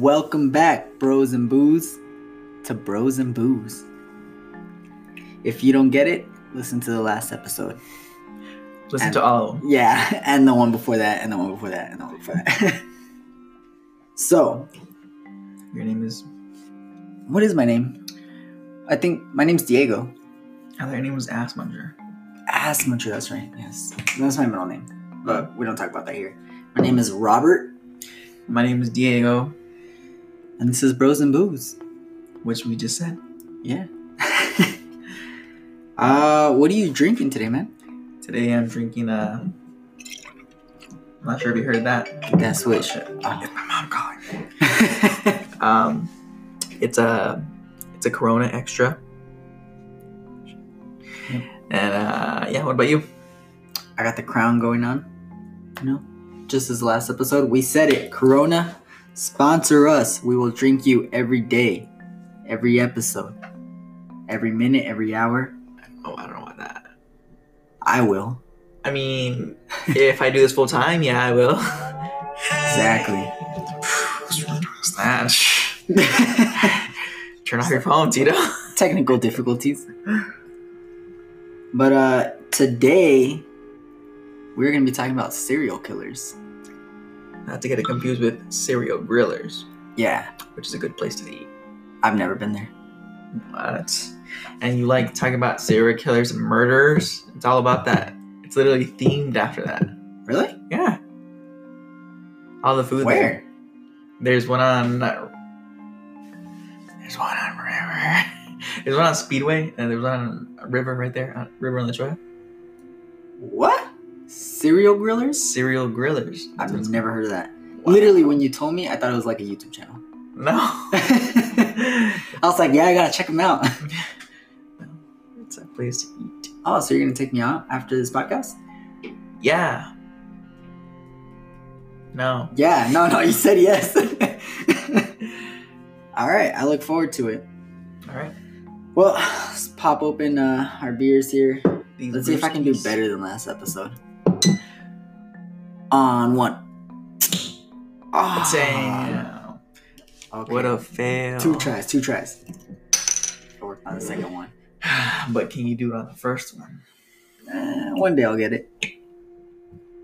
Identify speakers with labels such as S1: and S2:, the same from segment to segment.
S1: Welcome back, bros and booze, to Bros and Booze. If you don't get it, listen to the last episode.
S2: Listen
S1: And-
S2: to all of them.
S1: Yeah, and the one before that, and the one before that, and the one before that. so,
S2: Your name is.
S1: what is my name? I think my name's Diego.
S2: I thought your name was Ass Munger.
S1: Ass Muncher, that's right. Yes, that's my middle name. But we don't talk about that here. My name is Robert,
S2: My name is Diego,
S1: and this is Bros and Booze.
S2: which we just said.
S1: Yeah. uh, what are you drinking today, man?
S2: Today I'm drinking uh I'm not sure if you heard that.
S1: That switch.
S2: Shit.
S1: Oh.
S2: My mom calling. Um, it's a it's a Corona Extra. And uh, yeah, what about you?
S1: I got the crown going on. You know, just as last episode, we said it. Corona, sponsor us. We will drink you every day, every episode, every minute, every hour.
S2: Oh, I don't know about that.
S1: I will.
S2: I mean, if I do this full time, yeah, I will.
S1: Exactly.
S2: Snatch. Turn off your phone, Tito.
S1: Technical difficulties. But uh today we're gonna be talking about serial killers.
S2: Not to get it confused with serial grillers,
S1: Yeah,
S2: which is a good place to eat.
S1: I've never been there.
S2: What? And you like talking about serial killers and murders? It's all about that. It's literally themed after that.
S1: Really?
S2: Yeah. All the food there.
S1: Where?
S2: There's one on. uh, There's one on River. There's one on Speedway, and there's one on River right there, on River on the Troy.
S1: What? Serial grillers?
S2: Serial grillers.
S1: I've
S2: That's
S1: never heard of that.
S2: Wow.
S1: Literally, when you told me, I thought it was like a YouTube channel.
S2: No.
S1: I was like, yeah, I gotta check them out.
S2: It's a place to eat.
S1: Oh, so you're gonna take me out after this podcast?
S2: Yeah. No.
S1: Yeah, no, no, you said yes. All right, I look forward to it.
S2: All right.
S1: Well, let's pop open uh, our beers here.
S2: These
S1: Let's see if I can do better than last episode. On one. Ah,
S2: Damn.
S1: okay.
S2: What a fail.
S1: Two tries, two tries. I worked on the second one.
S2: but can you do it on the first one?
S1: Eh, one day I'll get it.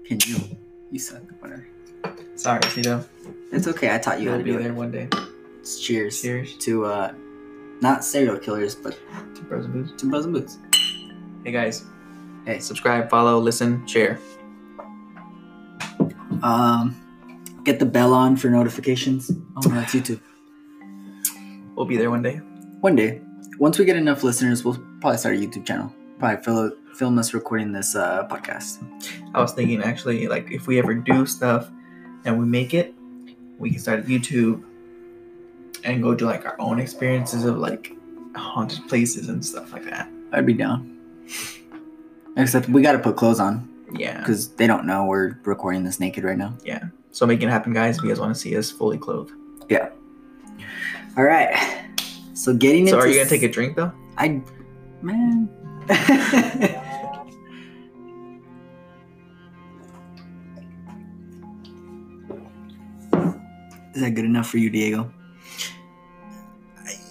S1: Can you? You suck. Whatever.
S2: Sorry, Tito.
S1: It's okay. I taught you how
S2: You'll
S1: to
S2: be
S1: do
S2: there
S1: it.
S2: one day.
S1: Cheers.
S2: Cheers
S1: To uh, not serial killers, but
S2: to Bros and Booze.
S1: to Bros and Boots.
S2: Hey guys,
S1: Hey,
S2: subscribe, follow, listen, share.
S1: Um, get the bell on for notifications. Oh, that's YouTube.
S2: We'll be there one day.
S1: One day, once we get enough listeners, we'll probably start a YouTube channel. Probably film, film us recording this uh, podcast.
S2: I was thinking actually, like if we ever do stuff and we make it, we can start a YouTube and go do like our own experiences of like haunted places and stuff like that.
S1: I'd be down. Except we got to put clothes on
S2: Yeah.
S1: because they don't know we're recording this naked right now. Yeah.
S2: So make it happen, guys. If you guys want to see us fully clothed. Yeah.
S1: All right. So getting
S2: So
S1: into
S2: are you gonna take a drink though?
S1: I man. Is that good enough for you, Diego?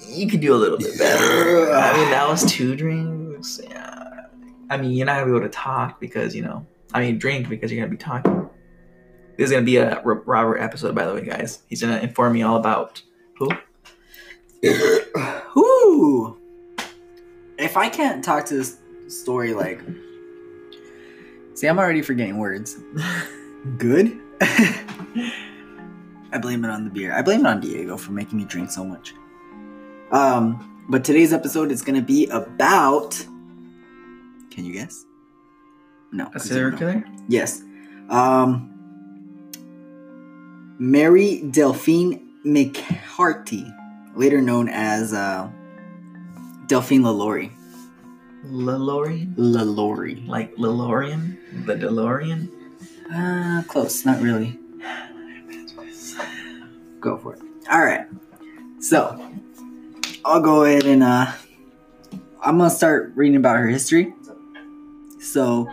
S2: You could do a little bit better. I mean, that was two drinks. Yeah. I mean, you're not gonna be able to talk because you know. I mean, drink because you're gonna be talking. This is gonna be a Robert episode, by the way, guys. He's gonna inform me all about who.
S1: Whoo! If I can't talk to this story like, see, I'm already forgetting words. Good. I blame it on the beer. I blame it on Diego for making me drink so much. Um, but today's episode is gonna be about. Can you guess? No.
S2: A serial killer?
S1: Yes. Um, Mary Delphine McCarthy, later known as uh, Delphine LaLaurie.
S2: LaLorean?
S1: LaLaurie.
S2: Like LaLorean? The DeLorean?
S1: Uh, close. Not really. Go for it. All right. So, I'll go ahead and uh, I'm gonna start reading about her history. So,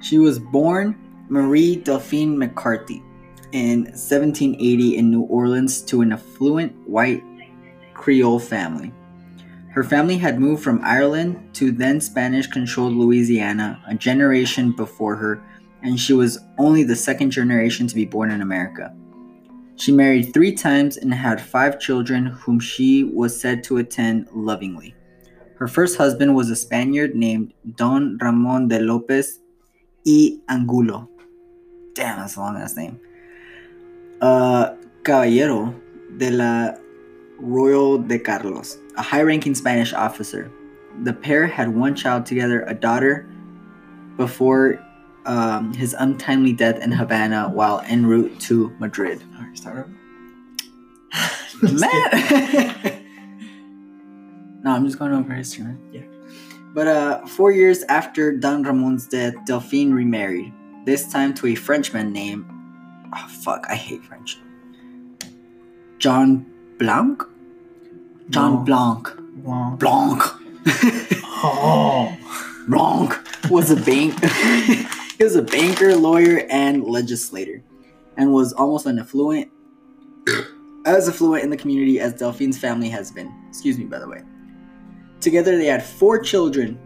S1: she was born Marie Delphine McCarthy in 1780 in New Orleans to an affluent white Creole family. Her family had moved from Ireland to then Spanish controlled Louisiana a generation before her, and she was only the second generation to be born in America. She married three times and had five children, whom she was said to attend lovingly. Her first husband was a Spaniard named Don Ramon de Lopez y Angulo. Damn, that's a long ass name. Uh, Caballero de la Royal de Carlos, a high ranking Spanish officer. The pair had one child together, a daughter, before um, his untimely death in Havana while en route to Madrid.
S2: Alright, start over.
S1: Man! no, I'm just going over history, man.
S2: Yeah.
S1: But uh, four years after Don Ramon's death, Delphine remarried, this time to a Frenchman named. Oh, fuck, I hate French. John Blanc? John. Blanc.
S2: Wow.
S1: Blanc.
S2: Oh.
S1: Blanc was a bank. he was a banker, lawyer, and legislator, and was almost an affluent, as affluent in the community as Delphine's family has been. Excuse me, by the way. Together, they had four children,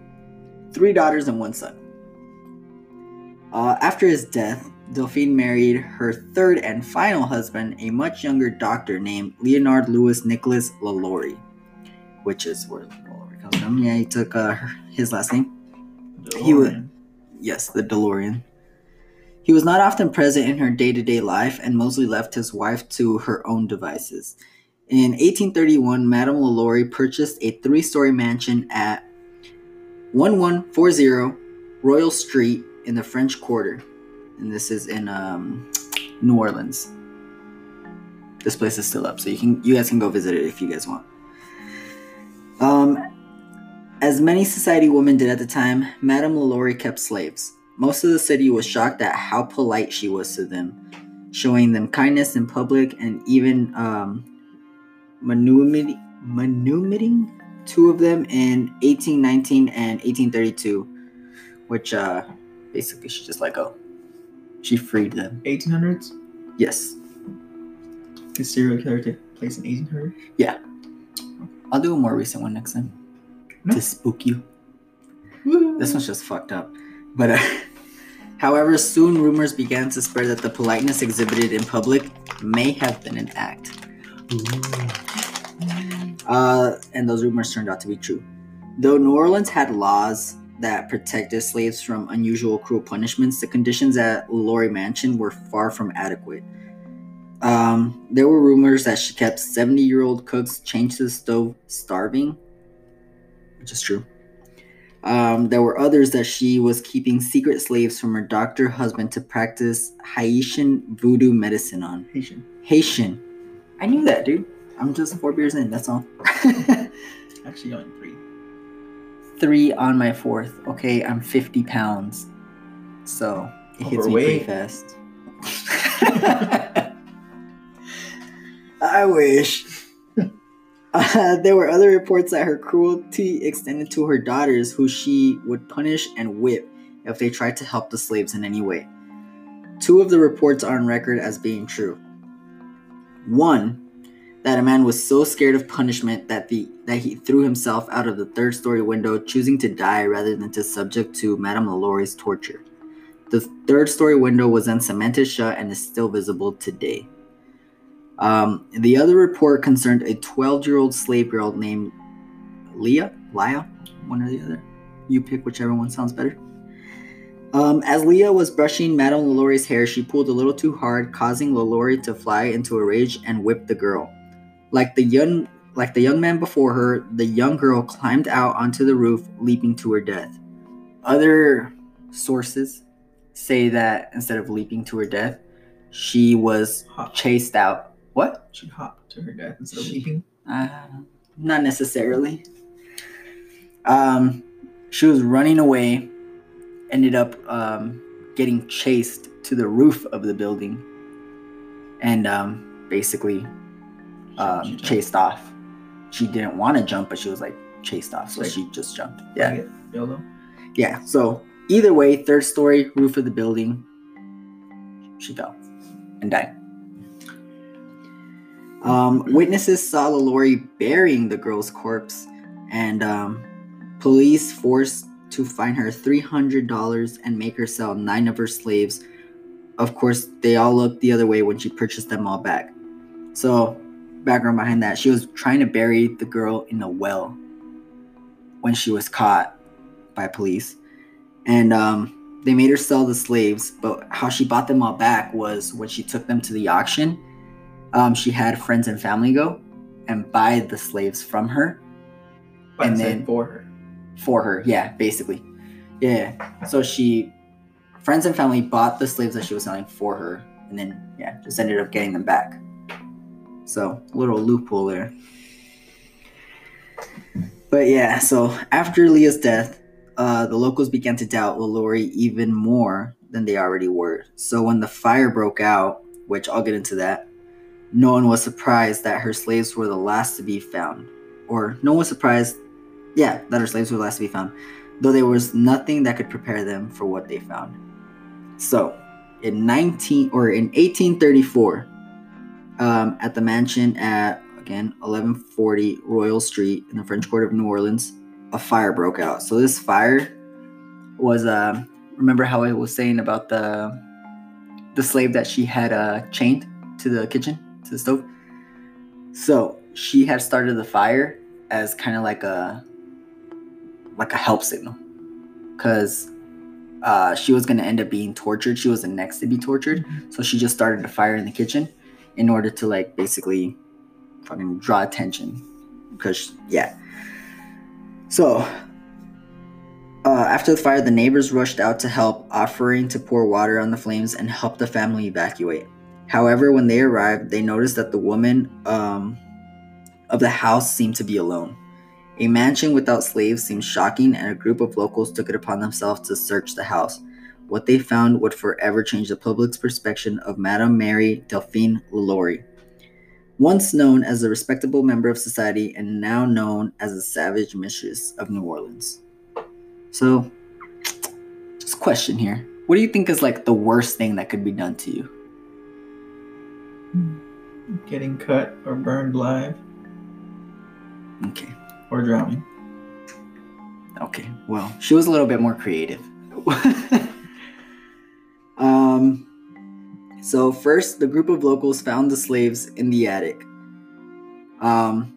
S1: three daughters and one son. Uh, after his death, Delphine married her third and final husband, a much younger doctor named Leonard Louis Nicholas LaLaurie, which is where LaLaurie comes from. Yeah, he took uh, his last name. He would-
S2: DeLorean.
S1: Yes, the DeLorean. He was not often present in her day to day life and mostly left his wife to her own devices. In 1831, Madame LaLaurie purchased a three story mansion at 1140 Royal Street in the French Quarter. And this is in um, New Orleans. This place is still up, so you can you guys can go visit it if you guys want. Um, as many society women did at the time, Madame LaLaurie kept slaves. Most of the city was shocked at how polite she was to them, showing them kindness in public and even um, manumitting, manumitting two of them in 1819 and 1832, which uh, basically she just let go. She freed them.
S2: 1800s?
S1: Yes.
S2: Did serial killer take place in 1800s? Yeah.
S1: I'll do a more recent one next time
S2: No.
S1: to spook you. This one's just fucked up. But uh, however, soon rumors began to spread that the politeness exhibited in public may have been an act. Uh, and those rumors turned out to be true. Though New Orleans had laws that protected slaves from unusual cruel punishments, the conditions at Laurie Mansion were far from adequate. Um, there were rumors that she kept 70 year old cooks chained to the stove starving, which is true. Um, there were others that she was keeping secret slaves from her doctor husband to practice Haitian voodoo medicine on.
S2: Haitian.
S1: Haitian. I knew that, dude. I'm just four beers in, that's all.
S2: Actually, only three.
S1: Three on my fourth. Okay, I'm 50 pounds. So it hits me pretty fast. I wish. Uh, there were other reports that her cruelty extended to her daughters, who she would punish and whip if they tried to help the slaves in any way. Two of the reports are on record as being true. One, that a man was so scared of punishment that the that he threw himself out of the third story window, choosing to die rather than to subject to Madame LaLaurie's torture. The third story window was then cemented shut and is still visible today. Um, the other report concerned a 12 year old slave girl named Leah, Leah, one or the other. You pick whichever one sounds better. Um, as Leah was brushing Madame LaLaurie's hair, she pulled a little too hard, causing LaLaurie to fly into a rage and whip the girl. Like the young, like the young man before her, the young girl climbed out onto the roof, leaping to her death. Other sources say that instead of leaping to her death, she was
S2: Hop.
S1: chased out. What?
S2: She hopped to her death instead of
S1: She-
S2: leaping.
S1: Uh, not necessarily. Um, she was running away, ended up um, getting chased to the roof of the building, and um, basically um, chased off. She didn't want to jump, but she was like chased off, so she just jumped.
S2: Yeah. YOLO.
S1: yeah. So either way, third story roof of the building, she fell and died. Um, witnesses saw Lalaurie burying the girl's corpse, and um, police forced to fine her $300 and make her sell nine of her slaves. Of course, they all looked the other way when she purchased them all back. So, background behind that, she was trying to bury the girl in a well when she was caught by police. And um, they made her sell the slaves, but how she bought them all back was when she took them to the auction, um, she had friends and family go and buy the slaves from her
S2: But
S1: And then-
S2: for her.
S1: For her. Yeah, basically. Yeah. So she, friends and family bought the slaves that she was selling for her, and then yeah, just ended up getting them back. So little loophole there. But yeah, so after Leah's death, uh, the locals began to doubt Lalaurie even more than they already were. So when the fire broke out, which I'll get into that, no one was surprised that her slaves were the last to be found. Or no one was surprised yeah, that her slaves were last to be found, though there was nothing that could prepare them for what they found. So, in 19 or in 1834, um, at the mansion at again 1140 Royal Street in the French Quarter of New Orleans, a fire broke out. So this fire was uh, remember how I was saying about the the slave that she had uh, chained to the kitchen to the stove. So she had started the fire as kind of like a like a help signal. Because uh, she was going to end up being tortured. She was the next to be tortured. So she just started a fire in the kitchen in order to like basically fucking draw attention. Because yeah. So uh, after the fire the neighbors rushed out to help offering to pour water on the flames and help the family evacuate. However when they arrived they noticed that the woman um, of the house seemed to be alone a mansion without slaves seemed shocking, and a group of locals took it upon themselves to search the house. What they found would forever change the public's perception of Madame Mary Delphine Lalaurie. Once known as a respectable member of society and now known as a savage mistress of New Orleans. So, just a question here. What do you think is like the worst thing that could be done to you?
S2: Getting cut or burned live.
S1: Okay.
S2: Or drowning.
S1: Okay, well, she was a little bit more creative. um, so first, the group of locals found the slaves in the attic. Um,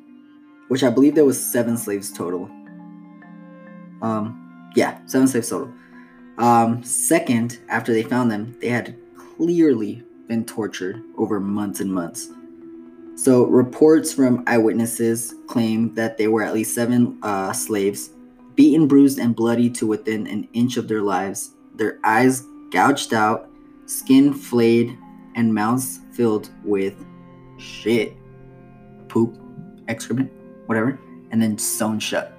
S1: which I believe there was seven slaves total. Um, yeah, seven slaves total. Um, second, after they found them, they had clearly been tortured over months and months. So, reports from eyewitnesses claim that there were at least seven uh, slaves, beaten, bruised, and bloody to within an inch of their lives, their eyes gouged out, skin flayed, and mouths filled with shit, poop, excrement, whatever, and then sewn shut.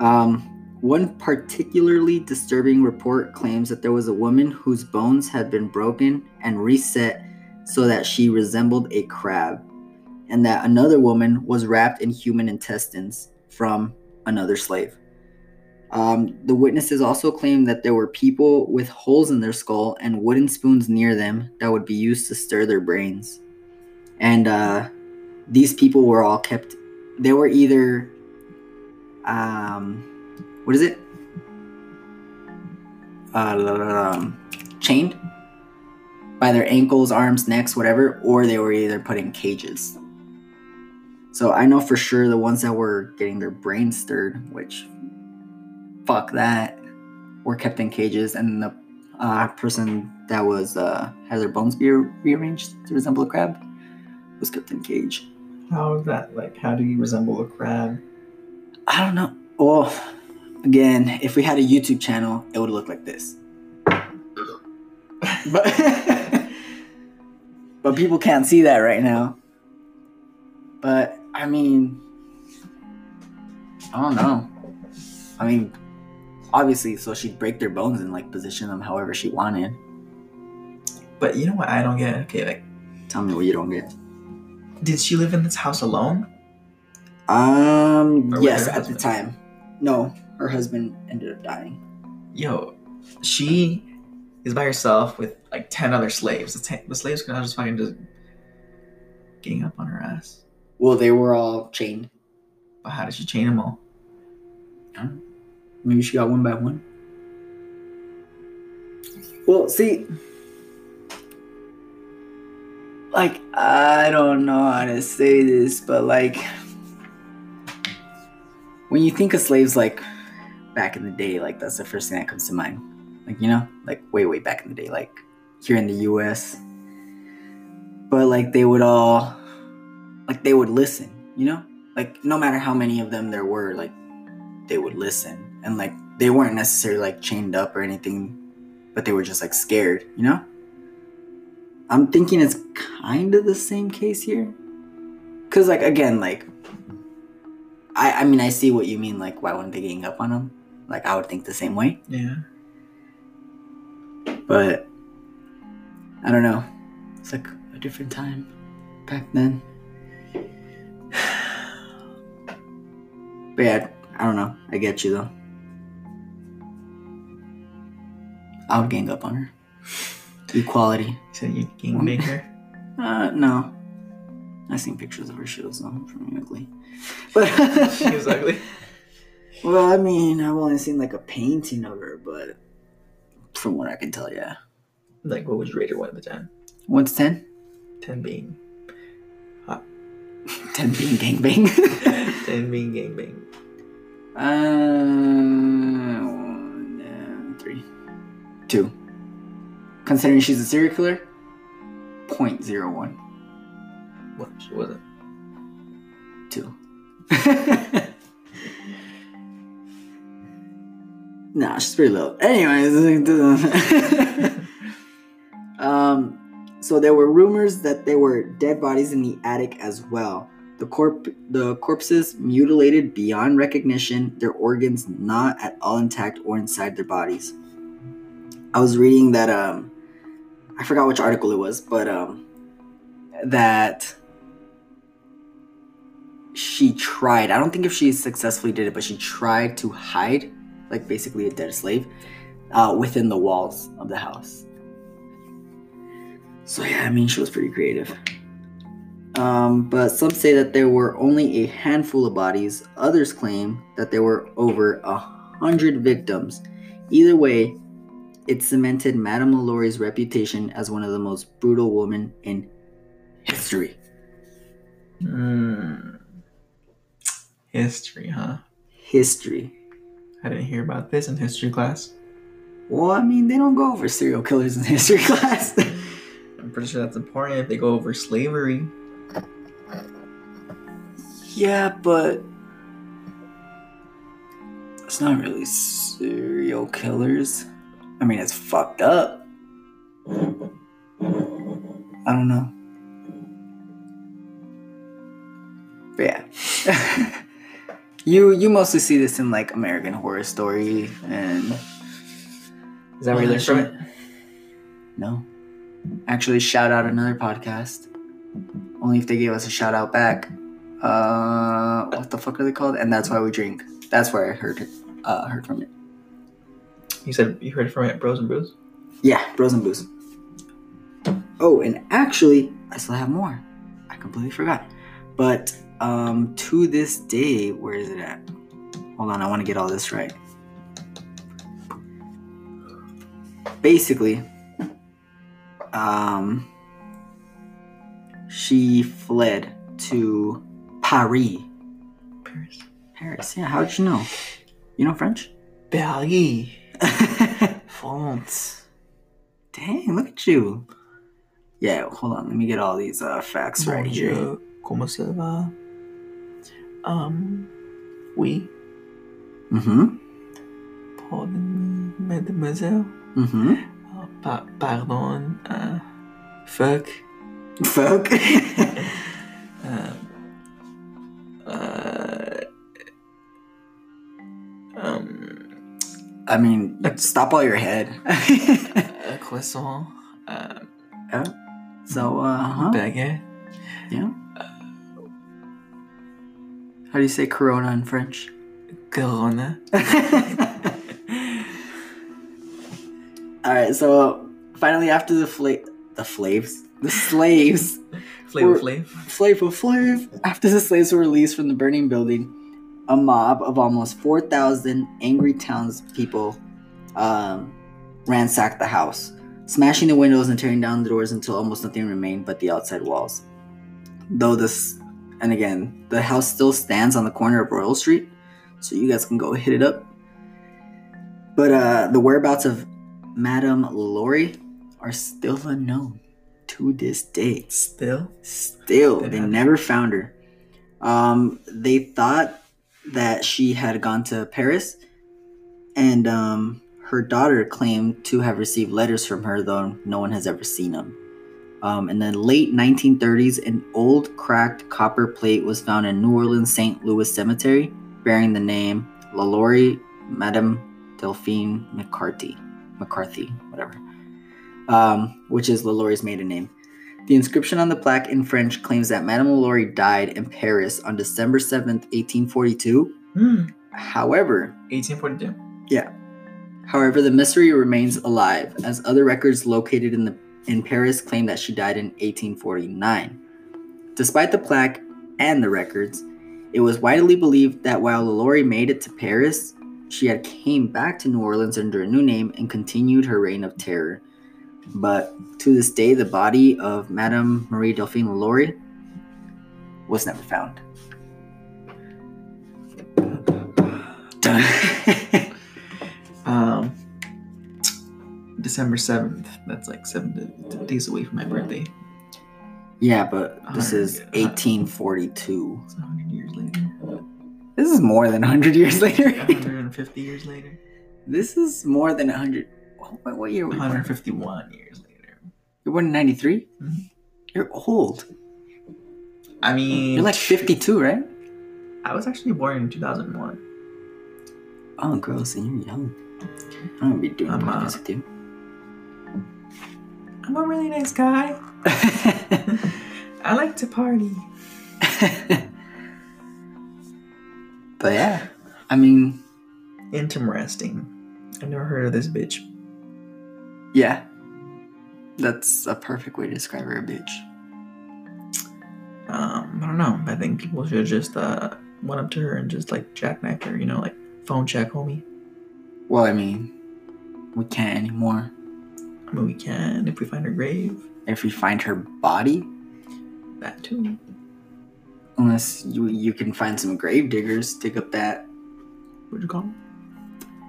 S1: Um, one particularly disturbing report claims that there was a woman whose bones had been broken and reset so that she resembled a crab, and that another woman was wrapped in human intestines from another slave. Um, the witnesses also claimed that there were people with holes in their skull and wooden spoons near them that would be used to stir their brains. And uh, these people were all kept, they were either, um, what is it? Uh, um, chained by their ankles, arms, necks, whatever, or they were either put in cages. So I know for sure the ones that were getting their brains stirred, which fuck that, were kept in cages, and the uh, person that was uh, had their bones be rearranged to resemble a crab was kept in cage.
S2: How is that like? How do you resemble a crab?
S1: I don't know. Well, again, if we had a YouTube channel, it would look like this. But but people can't see that right now. But I mean, I don't know. I mean, obviously, so she'd break their bones and like position them however she wanted.
S2: But you know what I don't get? Okay, like,
S1: Tell me what you don't get.
S2: did she live in this house alone?
S1: Um, yes, at the time. No, her husband ended up dying.
S2: Yo, she is by herself with like ten other slaves. The, ten, the slaves can just fucking just gang up on her ass.
S1: Well, they were all chained.
S2: But how did she chain them all?
S1: Maybe she got one by one. Well, see, like I don't know how to say this, but like when you think of slaves, like back in the day, like that's the first thing that comes to mind. Like you know, like way way back in the day, like here in the U.S. But like they would all, like they would listen. You know, like no matter how many of them there were, like they would listen and like they weren't necessarily like chained up or anything but they were just like scared you know i'm thinking it's kind of the same case here because like again like i i mean i see what you mean like why wouldn't they gang up on them like i would think the same way
S2: Yeah.
S1: But i don't know. It's like a different time back then. But yeah i don't know. I get you though. I would gang up on her. Equality.
S2: So you gang bang her.
S1: uh no. I've seen pictures of her. She was um, pretty ugly. But
S2: she was ugly.
S1: well i mean i've only seen like a painting of her but from what i can tell yeah
S2: Like, what would you rate her one to ten?
S1: what's 10
S2: Ten being.
S1: 10 being gangbang
S2: Ten being gang bang.
S1: Uh, one, uh, three, two. Considering she's a serial killer, 0.01.
S2: What? She wasn't.
S1: Two. nah, she's pretty low. Anyways, um, so there were rumors that there were dead bodies in the attic as well. The corp, the corpses mutilated beyond recognition, their organs not at all intact or inside their bodies. I was reading that um, I forgot which article it was, but um, that she tried. I don't think if she successfully did it, but she tried to hide, like basically a dead slave, uh, within the walls of the house. So yeah, I mean, she was pretty creative. Um, but some say that there were only a handful of bodies. Others claim that there were over a hundred victims. Either way, it cemented Madame Lalaurie's reputation as one of the most brutal women in history.
S2: Hmm. History, huh?
S1: History.
S2: I didn't hear about this in history class.
S1: Well, I mean, they don't go over serial killers in history class.
S2: I'm pretty sure that's important if they go over slavery.
S1: yeah, but it's not really serial killers. I mean, it's fucked up. I don't know. But yeah. you you mostly see this in like American Horror Story and
S2: Is that where you learned from it?
S1: No. Actually, shout out another podcast. Only if they gave us a shout out back. Uh, what the fuck are they called? And that's why we drink. That's where I heard it. Uh, heard from it.
S2: You said you heard from it, Bros and Brews?
S1: Yeah, Bros and Booze. Oh, and actually, I still have more. I completely forgot. But um, to this day, where is it at? Hold on, I want to get all this right. Basically, um, she fled to Paris.
S2: Paris.
S1: Paris, yeah. How did you know? You know French?
S2: Paris. France.
S1: Dang, look at you. Yeah, hold on. Let me get all these uh, facts right here.
S2: Comment ça va? Um, oui.
S1: Mm-hmm.
S2: Pardon me, mademoiselle.
S1: Mm-hmm.
S2: Uh, pa- pardon. Uh, fuck.
S1: Fuck.
S2: Um, uh, um,
S1: I mean, stop while you're ahead.
S2: a croissant. Uh,
S1: so, uh, huh?
S2: baguette.
S1: Yeah. How do you say Corona in French?
S2: Corona.
S1: All right. So, finally, after the fla- the flaves, the slaves,
S2: Flavor
S1: Or-
S2: Flav.
S1: Flavor Flav. After the slaves were released from the burning building, a mob of almost 4,000 angry townspeople um, ransacked the house, smashing the windows and tearing down the doors until almost nothing remained but the outside walls. Though this, and again, the house still stands on the corner of Royal Street, so you guys can go hit it up. But uh, the whereabouts of Madame Laurie are still unknown to this day.
S2: Still.
S1: Still,
S2: They
S1: they never found her. Um, they thought that she had gone to Paris, and um, her daughter claimed to have received letters from her, though no one has ever seen them. Um, in the late 1930s, an old cracked copper plate was found in New Orleans St. Louis Cemetery, bearing the name LaLaurie Madame Delphine McCarthy, McCarthy, whatever, um, which is LaLaurie's maiden name. The inscription on the plaque in French claims that Madame Laurie died in Paris on December 7th, 1842.
S2: Hmm.
S1: However,
S2: 1842. Yeah.
S1: however, the mystery remains alive as other records located in the in Paris claim that she died in 1849. Despite the plaque and the records, it was widely believed that while Laurie made it to Paris, she had came back to New Orleans under a new name and continued her reign of terror. But to this day, the body of Madame Marie Delphine Laurie was never found.
S2: December 7th. That's like seven days away from my birthday.
S1: yeah, but this is
S2: Uh,
S1: 1842.
S2: It's 100 years later.
S1: This is more than 100 years later.
S2: 150 years later.
S1: this is more than 100. What, what year were you born?
S2: 151 years later.
S1: You're born in 93?
S2: Mhm.
S1: You're old.
S2: I mean,
S1: You're like 52, right?
S2: I was actually born in 2001.
S1: Oh, gross. And you're young. I'm going to be doing
S2: I'm, uh,
S1: with you.
S2: I'm a really nice guy. I like to party.
S1: but yeah, I mean,
S2: Interesting. I've never heard of this bitch.
S1: yeah. That's a perfect way to describe her, a bitch.
S2: Um, I don't know. I think people should just uh went up to her and just like jackknife her. You know, like phone check, homie.
S1: Well, I mean, we can't anymore.
S2: I mean, we can if we find her grave.
S1: If we find her body,
S2: That too.
S1: unless you you can find some grave diggers, dig up that.
S2: What'd you call them?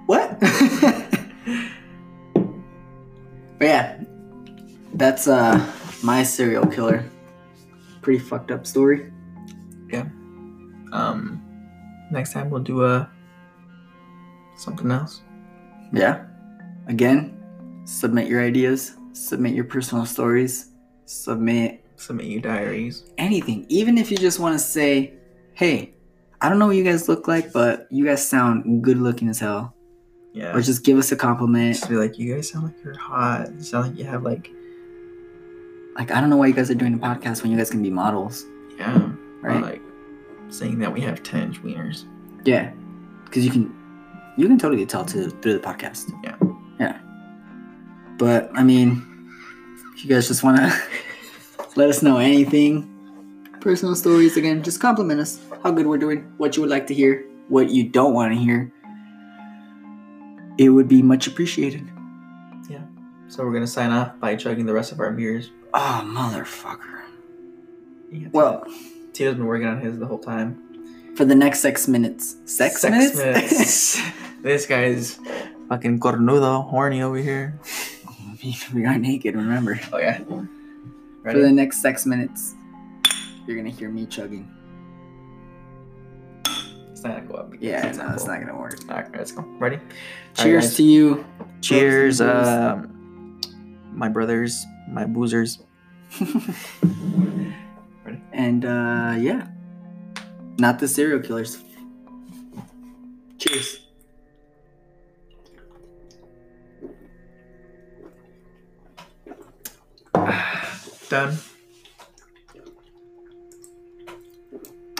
S1: What? but yeah, that's uh my serial killer. Pretty fucked up story. Yeah.
S2: Um, next time we'll do a something else.
S1: Yeah. Again, submit your ideas, submit your personal stories, submit
S2: Submit your diaries.
S1: anything. Even if you just want to say, hey, I don't know what you guys look like, but you guys sound good looking as hell.
S2: Yeah.
S1: Or just give us a compliment.
S2: Just be like, you guys sound like you're hot. You sound like you have like,
S1: Like, I don't know why you guys are doing a podcast when you guys can be models,
S2: yeah,
S1: right?
S2: or like saying that we have ten inch wieners.
S1: Yeah, because you can you can totally tell to through the podcast.
S2: Yeah.
S1: Yeah. But I mean, if you guys just want to let us know anything, personal stories again, just compliment us how good we're doing, what you would like to hear, what you don't want to hear. It would be much appreciated. Yeah.
S2: So we're gonna sign off by chugging the rest of our beers.
S1: Oh, motherfucker.
S2: Yeah,
S1: Well,
S2: Tito's been working on his the whole time.
S1: for the next six minutes, sex,
S2: Sex
S1: minutes.
S2: minutes. this guy's fucking cornudo, horny over here.
S1: we are naked. Remember.
S2: Oh yeah. Ready?
S1: For the next six minutes, you're gonna hear me chugging.
S2: It's not gonna go up.
S1: Yeah,
S2: it's
S1: no, it's not gonna work.
S2: All right, let's go. Ready?
S1: Cheers
S2: guys.
S1: to you.
S2: Cheers, uh, my brothers, my boozers. Ready?
S1: And uh, yeah, not the serial killers. Cheers.
S2: Done.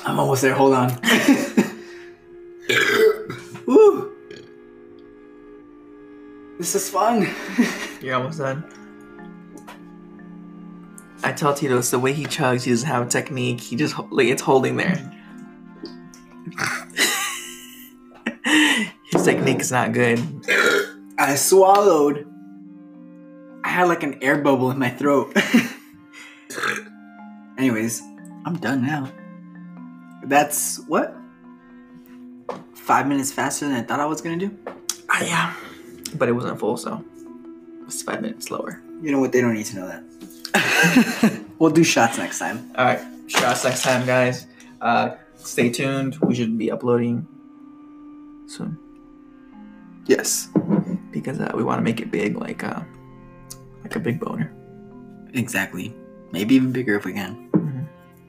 S1: I'm almost there. Hold on. Woo! This is fun.
S2: You're almost done. I tell Tito it's the way he chugs. He doesn't have a technique. He just like it's holding there. His technique is not good.
S1: I swallowed. I had like an air bubble in my throat. Anyways, I'm done now. That's what? Five minutes faster than I thought I was gonna do?
S2: Ah, yeah, but it wasn't full, so it's five minutes slower.
S1: You know what? They don't need to know that. we'll do shots next time.
S2: All right, shots next time, guys. Uh, stay tuned. We should be uploading soon
S1: Yes.
S2: because uh, we want to make it big, like uh, like a big boner,
S1: Exactly. Maybe even bigger if we can.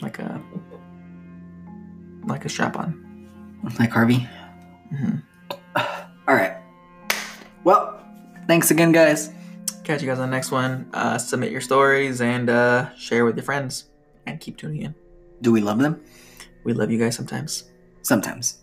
S2: Like a like a strap on.
S1: Like Harvey.
S2: Mhm.
S1: All right. Well, thanks again, guys.
S2: Catch you guys on the next one. Uh, submit your stories and uh, share with your friends, and keep tuning in.
S1: Do we love them?
S2: We love you guys sometimes.
S1: Sometimes.